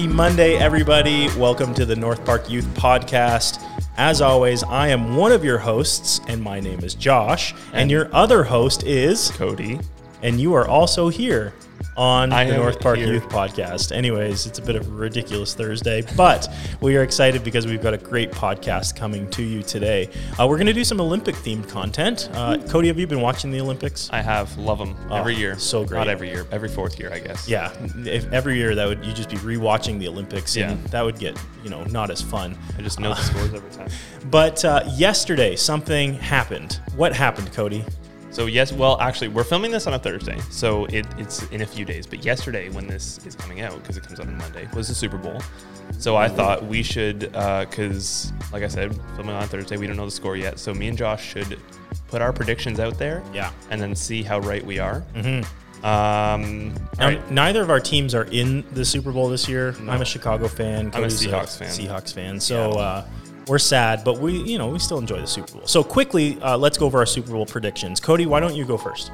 Happy Monday, everybody. Welcome to the North Park Youth Podcast. As always, I am one of your hosts, and my name is Josh. And, your other host is Cody. and you are also here on I the North Park here. Youth Podcast. Anyways, it's a bit of a ridiculous Thursday, but we are excited because we've got a great podcast coming to you today. Uh, we're going to do some Olympic themed content. Uh, Cody, have you been watching the Olympics? I have love them every year. so great. Not every year, every fourth year, I guess. Yeah, if every year that would you just be rewatching the Olympics, and Yeah. that would get you know not as fun. I just know the scores every time. But uh, yesterday something happened. What happened, Cody? So yes, well, actually, we're filming this on a Thursday, so it, it's in a few days. But yesterday, when this is coming out, because it comes out on Monday, was the Super Bowl. So I thought we should, because like I said, filming on Thursday, we don't know the score yet. So me and Josh should put our predictions out there, Yeah. and then see how right we are. Mm-hmm. Um, Now, right. neither of our teams are in the Super Bowl this year. I'm a Chicago fan. Cody's I'm a Seahawks fan. Seahawks fan. So uh, we're sad, but we, you know, we still enjoy the Super Bowl. So quickly, uh, let's go over our Super Bowl predictions. Cody, why don't you go first?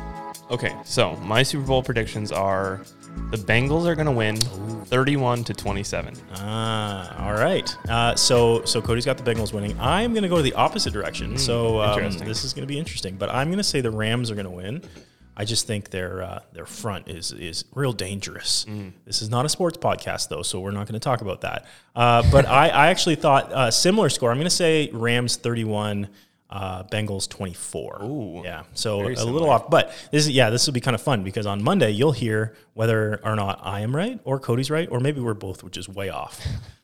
Okay, so my Super Bowl predictions are the Bengals are going to win 31 to 27. Ah, all right. Uh, so so Cody's got the Bengals winning. I'm going to go to the opposite direction. so um, this is going to be interesting. But I'm going to say the Rams are going to win. I just think their uh, their front is is real dangerous. Hmm. This is not a sports podcast though, so we're not going to talk about that. Uh, but I, I actually thought uh, similar score. I'm going to say Rams 31. Uh, Bengals 24. Ooh, yeah. So a little off, but this is yeah, this will be kind of fun because on Monday you'll hear whether or not I am right or Cody's right, or maybe we're both, which is way off.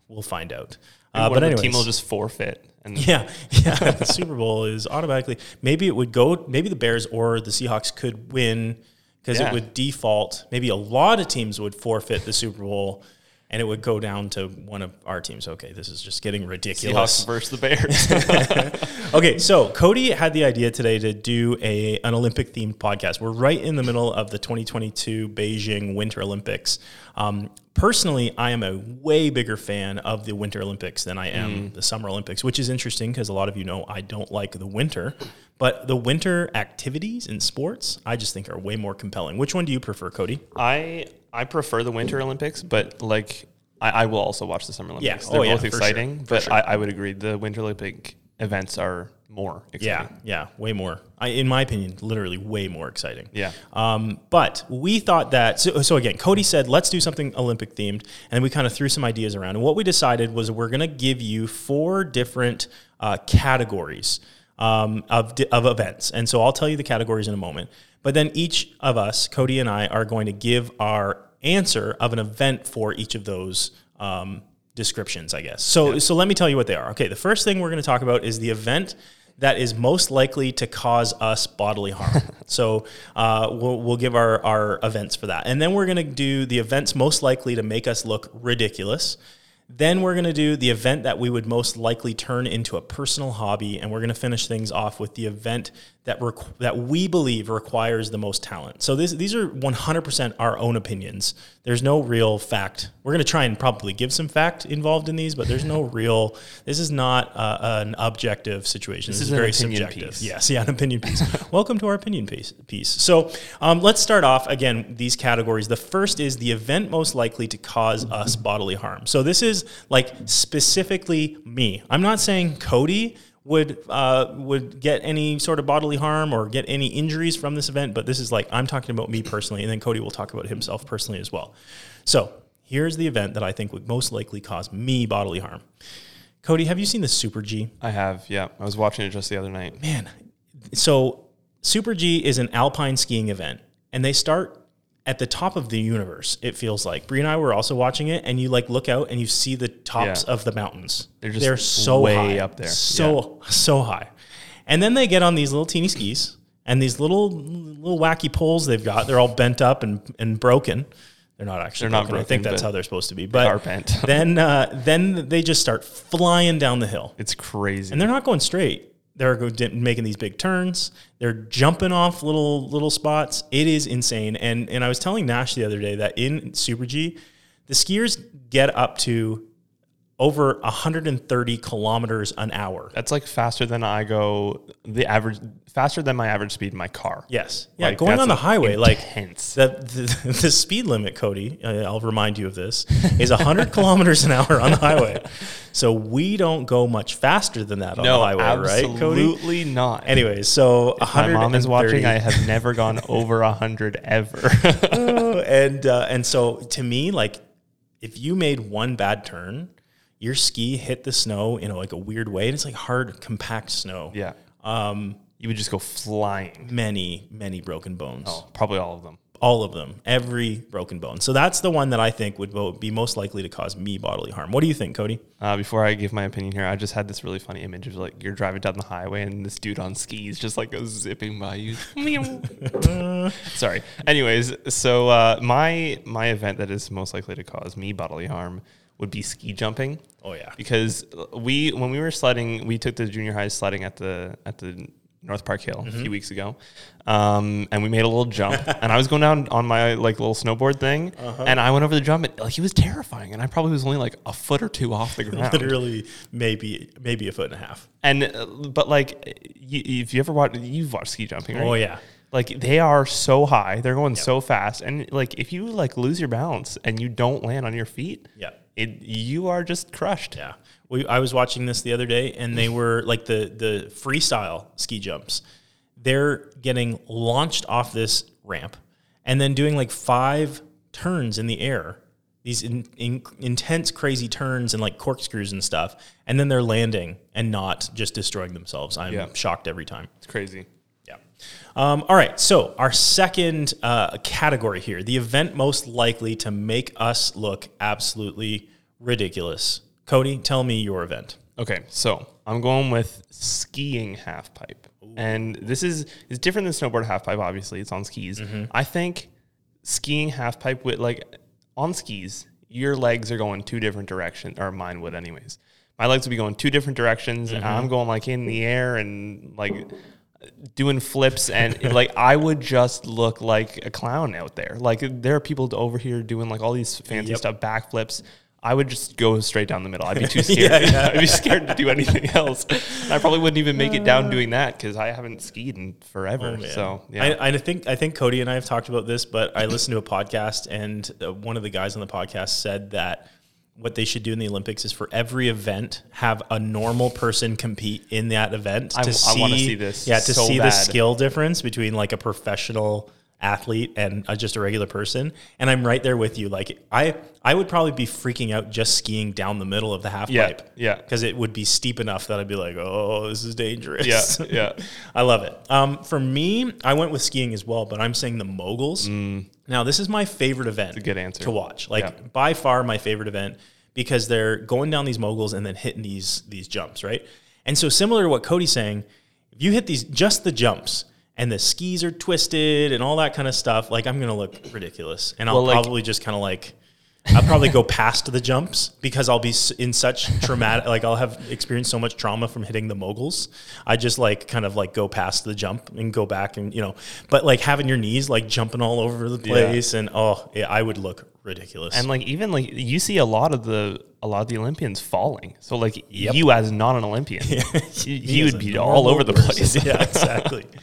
We'll find out. Uh, but the team will just forfeit. And yeah, yeah. the Super Bowl is automatically. Maybe it would go. Maybe the Bears or the Seahawks could win because it would default. Maybe a lot of teams would forfeit the Super Bowl, and it would go down to one of our teams. Okay, this is just getting ridiculous. Seahawks versus the Bears. Okay, so Cody had the idea today to do a an Olympic themed podcast. We're right in the middle of the 2022 Beijing Winter Olympics. Um, personally, I am a way bigger fan of the Winter Olympics than I am the Summer Olympics, which is interesting because a lot of you know I don't like the winter, but the winter activities in sports I just think are way more compelling. Which one do you prefer, Cody? I I prefer the Winter Olympics, but like I, I will also watch the Summer Olympics. Oh, They're yeah, both for sure. exciting, For but sure. I, I would agree the Winter Olympic events are more Yeah, exciting. yeah, way more. I, in my opinion, literally way more exciting. Yeah. Um, but we thought that so, so again, Cody said, let's do something Olympic themed, and we kind of threw some ideas around. And what we decided was we're going to give you four different uh, categories um, of of events, and so I'll tell you the categories in a moment. But then each of us, Cody and I, are going to give our answer of an event for each of those. Um, descriptions, I guess. So, so let me tell you what they are. Okay, the first thing we're going to talk about is the event that is most likely to cause us bodily harm. so uh, we'll, we'll give our, our events for that. And then we're going to do the events most likely to make us look ridiculous. Then we're going to do the event that we would most likely turn into a personal hobby. And we're going to finish things off with the event that, requ- that we believe requires the most talent. So this, these are 100% our own opinions. There's no real fact. We're going to try and probably give some fact involved in these, but there's no real, this is not uh, an objective situation. This, is is very subjective. piece. Yes, yeah, an opinion piece. Welcome to our opinion piece. piece. So um, let's start off again, these categories. The first is the event most likely to cause us bodily harm. So this is like specifically me. I'm not saying Cody would uh, would get any sort of bodily harm or get any injuries from this event, but this is like I'm talking about me personally, and then Cody will talk about himself personally as well. So here's the event that I think would most likely cause me bodily harm. Cody, have you seen the Super G? I have, yeah. I was watching it just the other night. man, so Super G is an alpine skiing event, and they start at the top of the universe. It feels like Brie and I were also watching it, and you like look out and you see the tops Yeah. of the mountains. They're just they're so way high, up there. so so high. And then they get on these little teeny skis and these little little wacky poles they've got. They're all bent up and and broken. They're not actually. They're not broken. I think that's how they're supposed to be. But are bent. then uh, then they just start flying down the hill. It's crazy. And they're not going straight. They're making these big turns. They're jumping off little little spots. It is insane. And and I was telling Nash the other day that in Super G, the skiers get up to over 130 kilometers an hour. That's like faster than I go. The average faster than my average speed in my car. Yes. Yeah. Like, going on the highway, like intense. the, the the speed limit, Cody. Uh, I'll remind you of this is 100 kilometers an hour on the highway. So we don't go much faster than that on no, the highway, right, absolutely not. Anyways, so If my mom is watching. I have never gone over hundred ever. and uh, and so to me, like if you made one bad turn, your ski hit the snow in a, like a weird way, and it's like hard, compact snow. yeah. Um, you would just go flying. Many, many broken bones. Oh, probably all of them. All of them, every broken bone. So that's the one that I think would be most likely to cause me bodily harm. What do you think, Cody? Uh, before I give my opinion here, I just had this really funny image of like you're driving down the highway and this dude on skis just like goes zipping by you. Sorry. Anyways, so uh, my my event that is most likely to cause me bodily harm would be ski jumping. Oh yeah, because we when we were sledding, we took the junior high sledding at the at the North Park Hill a few weeks ago, um, and we made a little jump. and I was going down on my like little snowboard thing, and I went over the jump, and like it was terrifying. And I probably was only like a foot or two off the ground. literally maybe maybe a foot and a half. And uh, but like, you, if you ever watch, you've watched ski jumping, right? Oh yeah, Like they are so high, they're going so fast, and like if you like lose your balance and you don't land on your feet, yeah. It you are just crushed. Yeah. We, I was watching this the other day and they were like the, the freestyle ski jumps. They're getting launched off this ramp and then doing like five turns in the air, these in, in, intense, crazy turns and like corkscrews and stuff. And then they're landing and not just destroying themselves. I'm Yeah. shocked every time. It's crazy. Um, all right. So our second uh, category here, the event most likely to make us look absolutely ridiculous. Cody, tell me your event. Okay, so I'm going with skiing half pipe, and this is is different than snowboard half pipe. Obviously, it's on skis. Mm-hmm. I think skiing half pipe with like on skis, your legs are going two different directions, or mine would anyways. My legs would be going two different directions, and Mm-hmm. I'm going like in the air and like doing flips and like I would just look like a clown out there. Like there are people over here doing like all these fancy Yep. stuff, backflips. I would just go straight down the middle. I'd be too scared. Yeah, yeah. I'd be scared to do anything else. And I probably wouldn't even make it down doing that because I haven't skied in forever. Oh, so yeah, I, I think I think Cody and I have talked about this, but I listened to a podcast, and uh, one of the guys on the podcast said that what they should do in the Olympics is for every event have a normal person compete in that event I- to see, wanna see this Yeah, to so see the skill difference between like a professional athlete and uh, just a regular person. And I'm right there with you. Like I I would probably be freaking out just skiing down the middle of the half Yeah, pipe. yeah. because it would be steep enough that I'd be like, oh, this is dangerous. yeah, yeah. I love it. Um, for me, I went with skiing as well, but I'm saying the moguls. Now, this is my favorite event. Mm. a good answer. to watch. Like Yeah. by far my favorite event because they're going down these moguls and then hitting these these jumps, right? And so similar to what Cody's saying, if you hit these just the jumps and the skis are twisted and all that kind of stuff, like I'm gonna look ridiculous, and I'll Well, like- probably just kind of like. I'll probably go past the jumps because I'll be in such traumatic, like I'll have experienced so much trauma from hitting the moguls. I just like kind of like go past the jump and go back and, you know, but like having your knees like jumping all over the place and oh, yeah, I would look ridiculous. And like even like you see a lot of the a lot of the Olympians falling. So like Yep. you as not an Olympian, you, you would be all over the person. place. yeah, exactly.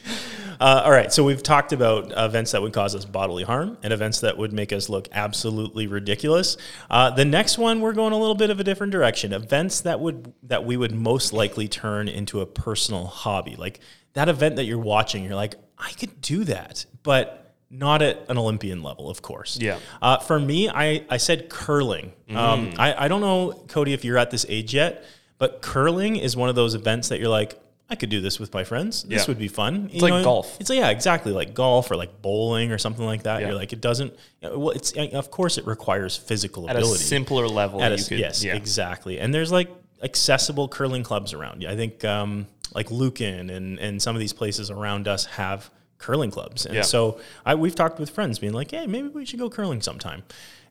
Uh, all right, so we've talked about events that would cause us bodily harm and events that would make us look absolutely ridiculous. Uh, the next one, we're going a little bit of a different direction. Events that would that we would most likely turn into a personal hobby, like that event that you're watching. You're like, I could do that, but not at an Olympian level, of course. Yeah. Uh, for me, I, I said curling. Mm. Um, I, I don't know, Cody, if you're at this age yet, but curling is one of those events that you're like, I could do this with my friends. This Yeah. would be fun. It's like golf. It's like, yeah, exactly like golf or like bowling or something like that. Yeah. You're like, it doesn't. Well, it's of course it requires physical At a ability. simpler level, At a you could yes, yeah. exactly. And there's like accessible curling clubs around. I think um, like Lucan and and some of these places around us have curling clubs. And Yeah. so I, we've talked with friends being like, hey, maybe we should go curling sometime.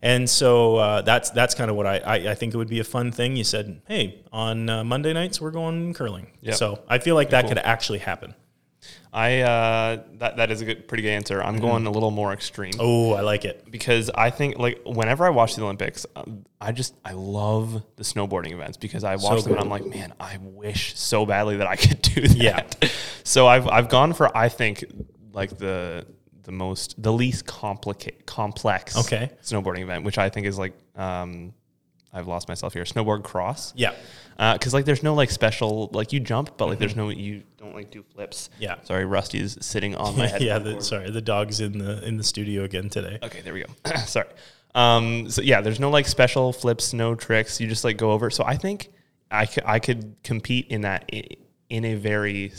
And so uh, that's that's kind of what I, I I think it would be a fun thing. You said, hey, on uh, Monday nights we're going curling. Yeah. So I feel like that could actually happen. I uh, that that is a good, pretty good answer. I'm going a little more extreme Oh, I like it. because I think like whenever I watch the Olympics, um, I just I love the snowboarding events because I watch them and. I'm like, man, I wish so badly that I could do that. Yeah. So I've I've gone for I think like the the most the least complicated complex Okay. snowboarding event, which I think is like um, I've lost myself here. Snowboard cross. Yeah. Because like there's no like special like you jump, but like there's no you don't like do flips. Yeah. Sorry, Rusty is sitting on my head. yeah. The, sorry, the dog's in the in the studio again today. Okay, there we go. Sorry. Um, so yeah, there's no like special flips, no tricks. You just like go over. So I think I could, I could compete in that i- in a very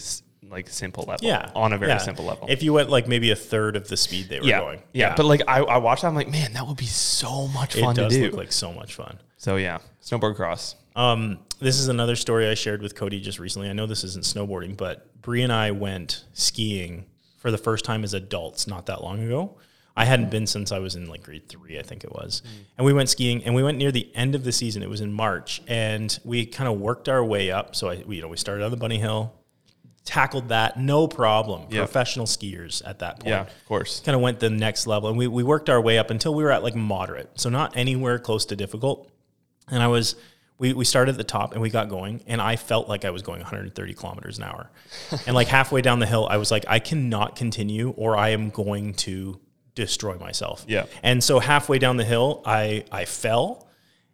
like simple level. Yeah, on a very yeah. simple level. If you went like maybe a third of the speed they were yeah, going, yeah, But like I, I watched that, I'm like, man, that would be so much fun to does do. look like so much fun. so yeah, snowboard cross. Um, this is another story I shared with Cody just recently. I know this isn't snowboarding, but Bree and I went skiing for the first time as adults not that long ago. I hadn't been since I was in like grade three, I think it was. And we went skiing and we went near the end of the season. It was in March and we kind of worked our way up. So I, we, you know, we started on the bunny hill, tackled that, no problem. Yeah. Professional skiers at that point Yeah, of course. kind of went the next level and we, we worked our way up until we were at like moderate so not anywhere close to difficult and i was we, we started at the top and we got going and i felt like i was going 130 kilometers an hour and like halfway down the hill i was like i cannot continue or i am going to destroy myself Yeah. and so halfway down the hill i i fell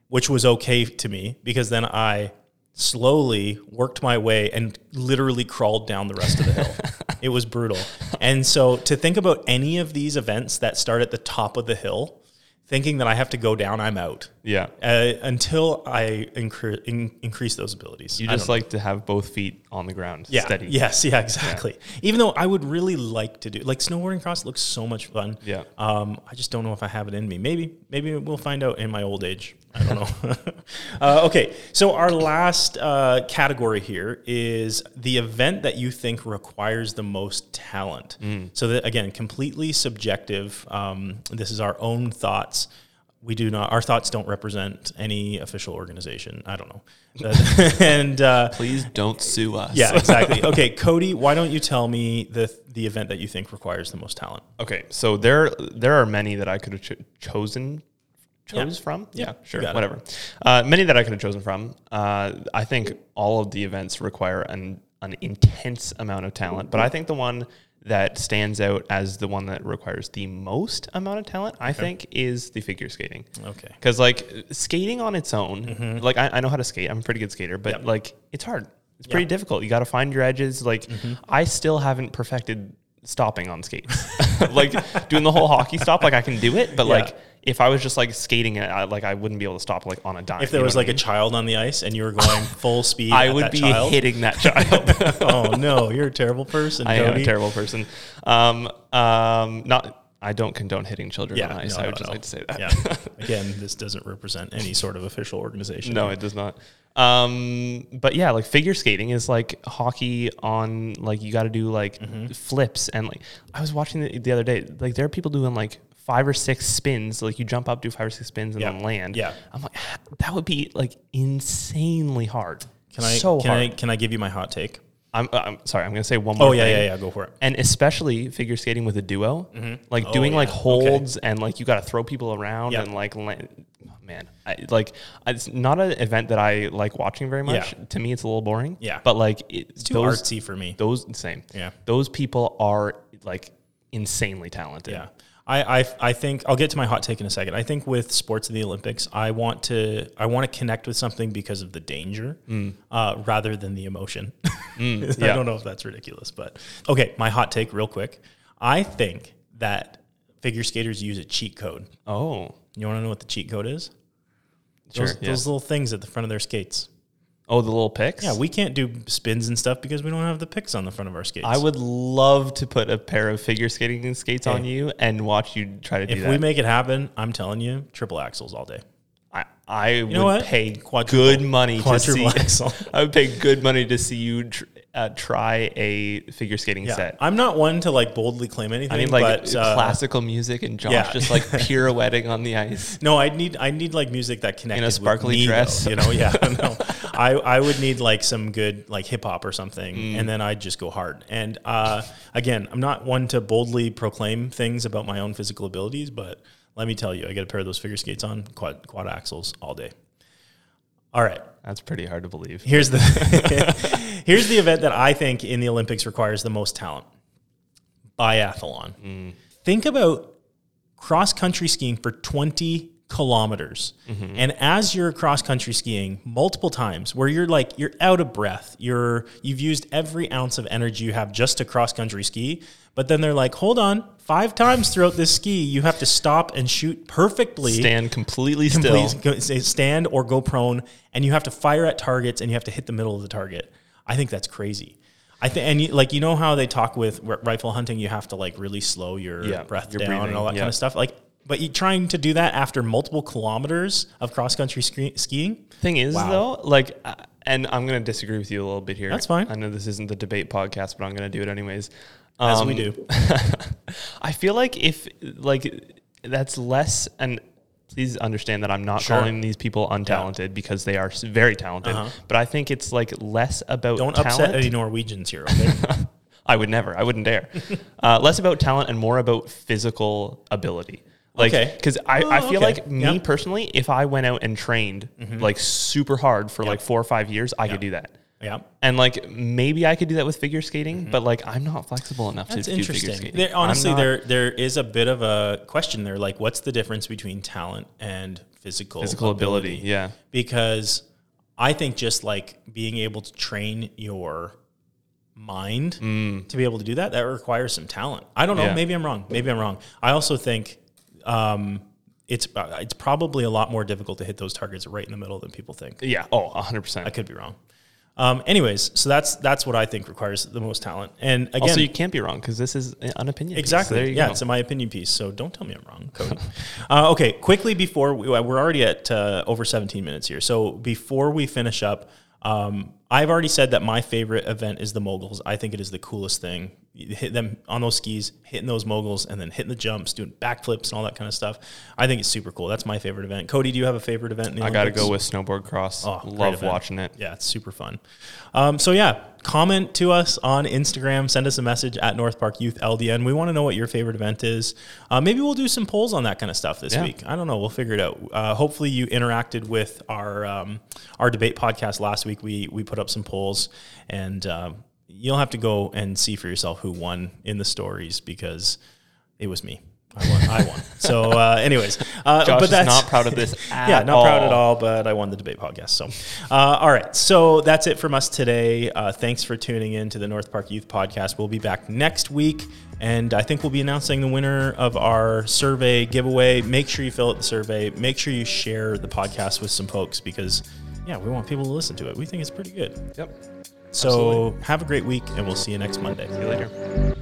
which was okay to me because then i slowly worked my way and literally crawled down the rest of the hill. it was brutal. And so to think about any of these events that start at the top of the hill, thinking that I have to go down, I'm out. Yeah, Uh, until I incre- in- increase those abilities. you just don't know. like to have both feet on the ground, yeah, steady. yes, yeah, exactly. Even though I would really like to do like snowboarding cross looks so much fun. Yeah. Um, I just don't know if I have it in me. Maybe, maybe we'll find out in my old age. I don't know. uh, okay, so our last uh, category here is the event that you think requires the most talent. So that again, completely subjective. Um, this is our own thoughts. We do not. Our thoughts don't represent any official organization. I don't know. and uh, Please don't sue us. yeah, exactly. Okay, Cody, why don't you tell me the the event that you think requires the most talent? Okay, so there there are many that I could have cho- chosen chose Yeah. from. Yeah, Yeah, sure, whatever. Uh, many that I could have chosen from. Uh, I think all of the events require an an intense amount of talent, but I think the one that stands out as the one that requires the most amount of talent, I think, is the figure skating. Okay. Because like skating on its own, like I, I know how to skate. I'm a pretty good skater, but Yep. like it's hard. It's pretty difficult. You got to find your edges. Like I still haven't perfected stopping on skates. like doing the whole hockey stop, like I can do it, but Yeah. like if I was just like skating it, I, like I wouldn't be able to stop like on a dime. If there you know was what I like a child on the ice and you were going full speed, I would be child, hitting that child. oh no, you're a terrible person. I am a terrible person. Um, um, not. I don't condone hitting children Yeah, on ice. no, I would no, just no. like to say that. Yeah. Again, this doesn't represent any sort of official organization. No, it does not. Um, but yeah, like figure skating is like hockey on like you got to do like Mm-hmm. flips and like I was watching the, the other day. Like there are people doing like five or six spins. Like you jump up, do five or six spins, and Yeah. then land. Yeah. I'm like that would be like insanely hard. Can I so can hard. I can I give you my hot take? I'm, I'm sorry. I'm gonna say one oh, more. Oh yeah, thing. yeah, yeah. Go for it. And especially figure skating with a duo, mm-hmm. like oh, doing Oh, like yeah. Okay. holds and like you got to throw people around Yep. and like, land. oh, man, I, like it's not an event that I like watching very much. Yeah. To me, it's a little boring. Yeah. but like it, It's too those artsy for me. those same. Yeah. those people are like insanely talented. Yeah. I, I, I think I'll get to my hot take in a second. I think with sports of the Olympics, I want to I want to connect with something because of the danger uh, rather than the emotion. I Mm. yeah. don't know if that's ridiculous, but okay. My hot take, real quick. I think that figure skaters use a cheat code. Oh, You want to know what the cheat code is? sure. Those, yeah. those little things at the front of their skates. Oh, the little picks. Yeah, we can't do spins and stuff because we don't have the picks on the front of our skates. I would love to put a pair of figure skating skates on you and watch you try to do if that. we make it happen, I'm telling you, triple axels all day. I, I would pay Quadruple- good money to see. I would pay good money to see you tr- uh, try a figure skating Yeah, set. I'm not one to like boldly claim anything. I mean, like but, uh, classical music and Josh yeah. just like pirouetting on the ice. No, I need I need like music that connected sparkly with me, dress. though, you know, yeah. No, I, I would need like some good like hip hop or something, Mm. and then I'd just go hard. And uh, again, I'm not one to boldly proclaim things about my own physical abilities, but let me tell you, I get a pair of those figure skates on, quad quad axels all day. All right, That's pretty hard to believe. here's the here's the event that I think in the Olympics requires the most talent. Biathlon. Mm. Think about cross country skiing for 20 kilometers. Mm-hmm. And as you're cross country skiing multiple times where you're like you're out of breath, you're you've used every ounce of energy you have just to cross country ski, but then they're like, "Hold on, five times throughout this ski, you have to stop and shoot perfectly." Stand completely still. Please go, say stand or go prone, and you have to fire at targets, and you have to hit the middle of the target. I think that's crazy. I think, and you, like you know how they talk with r- rifle hunting, you have to like really slow your Yeah, breath your down breathing, and all that yeah. kind of stuff. Like, but you trying to do that after multiple kilometers of cross country ski- skiing? Thing is, Wow. though, like, uh, and I'm going to disagree with you a little bit here. That's fine. I know this isn't the debate podcast, but I'm going to do it anyways. As Um, we do. I feel like if like that's less and please understand that I'm not Sure. calling these people untalented because they are very talented, Uh-huh. but I think it's like less about Don't talent. upset any Norwegians here. Okay? I would never. I wouldn't dare. uh, less about talent and more about physical ability. Like, Okay. because I, Oh, I feel okay. like me Yeah. Mm-hmm. personally, if I went out and trained like super hard for like four or five years, I could do that. Yeah. And like maybe I could do that with figure skating, but like I'm not flexible enough Mm-hmm. That's to do figure interesting. skating. There, honestly, not there there is a bit of a question there. Like, what's the difference between talent and physical physical ability. Yeah. because I think just like being able to train your mind to be able to do that, that requires some talent. I don't know. Mm. Yeah. Maybe I'm wrong. Maybe I'm wrong. I also think um, it's uh, it's probably a lot more difficult to hit those targets right in the middle than people think. Yeah. Oh, 100%. I could be wrong. Um, anyways, so that's that's what I think requires the most talent. And again, Also, you can't be wrong because this is an opinion. piece. Exactly. You yeah, go. it's in my opinion piece. So don't tell me I'm wrong, Cody. uh, okay, quickly before we, we're already at uh, over 17 minutes here. So before we finish up, um, I've already said that my favorite event is the moguls. I think it is the coolest thing. Hit them on those skis, hitting those moguls, and then hitting the jumps, doing backflips and all that kind of stuff. I think it's super cool. That's my favorite event. Cody, do you have a favorite event? In the I got to go with snowboard cross. Oh, Love watching it. Yeah, it's super fun. Um, so yeah, comment to us on Instagram. Send us a message at North Park Youth LDN. We want to know what your favorite event is. Uh, maybe we'll do some polls on that kind of stuff this Yeah. week. I don't know. We'll figure it out. Uh, hopefully, you interacted with our um, our debate podcast last week. We we put up some polls, and um, you'll have to go and see for yourself who won in the stories because it was me. I won. I won. So, uh, anyways, uh, Josh but is that's not proud of this at yeah, not proud at all. all, but I won the debate podcast. So, uh, all right. So that's it from us today. Uh, thanks for tuning in to the North Park Youth Podcast. We'll be back next week, and I think we'll be announcing the winner of our survey giveaway. Make sure you fill out the survey. Make sure you share the podcast with some folks because, yeah, we want people to listen to it. We think it's pretty good. Yep. So have a great week, and we'll see you next Monday. See you later.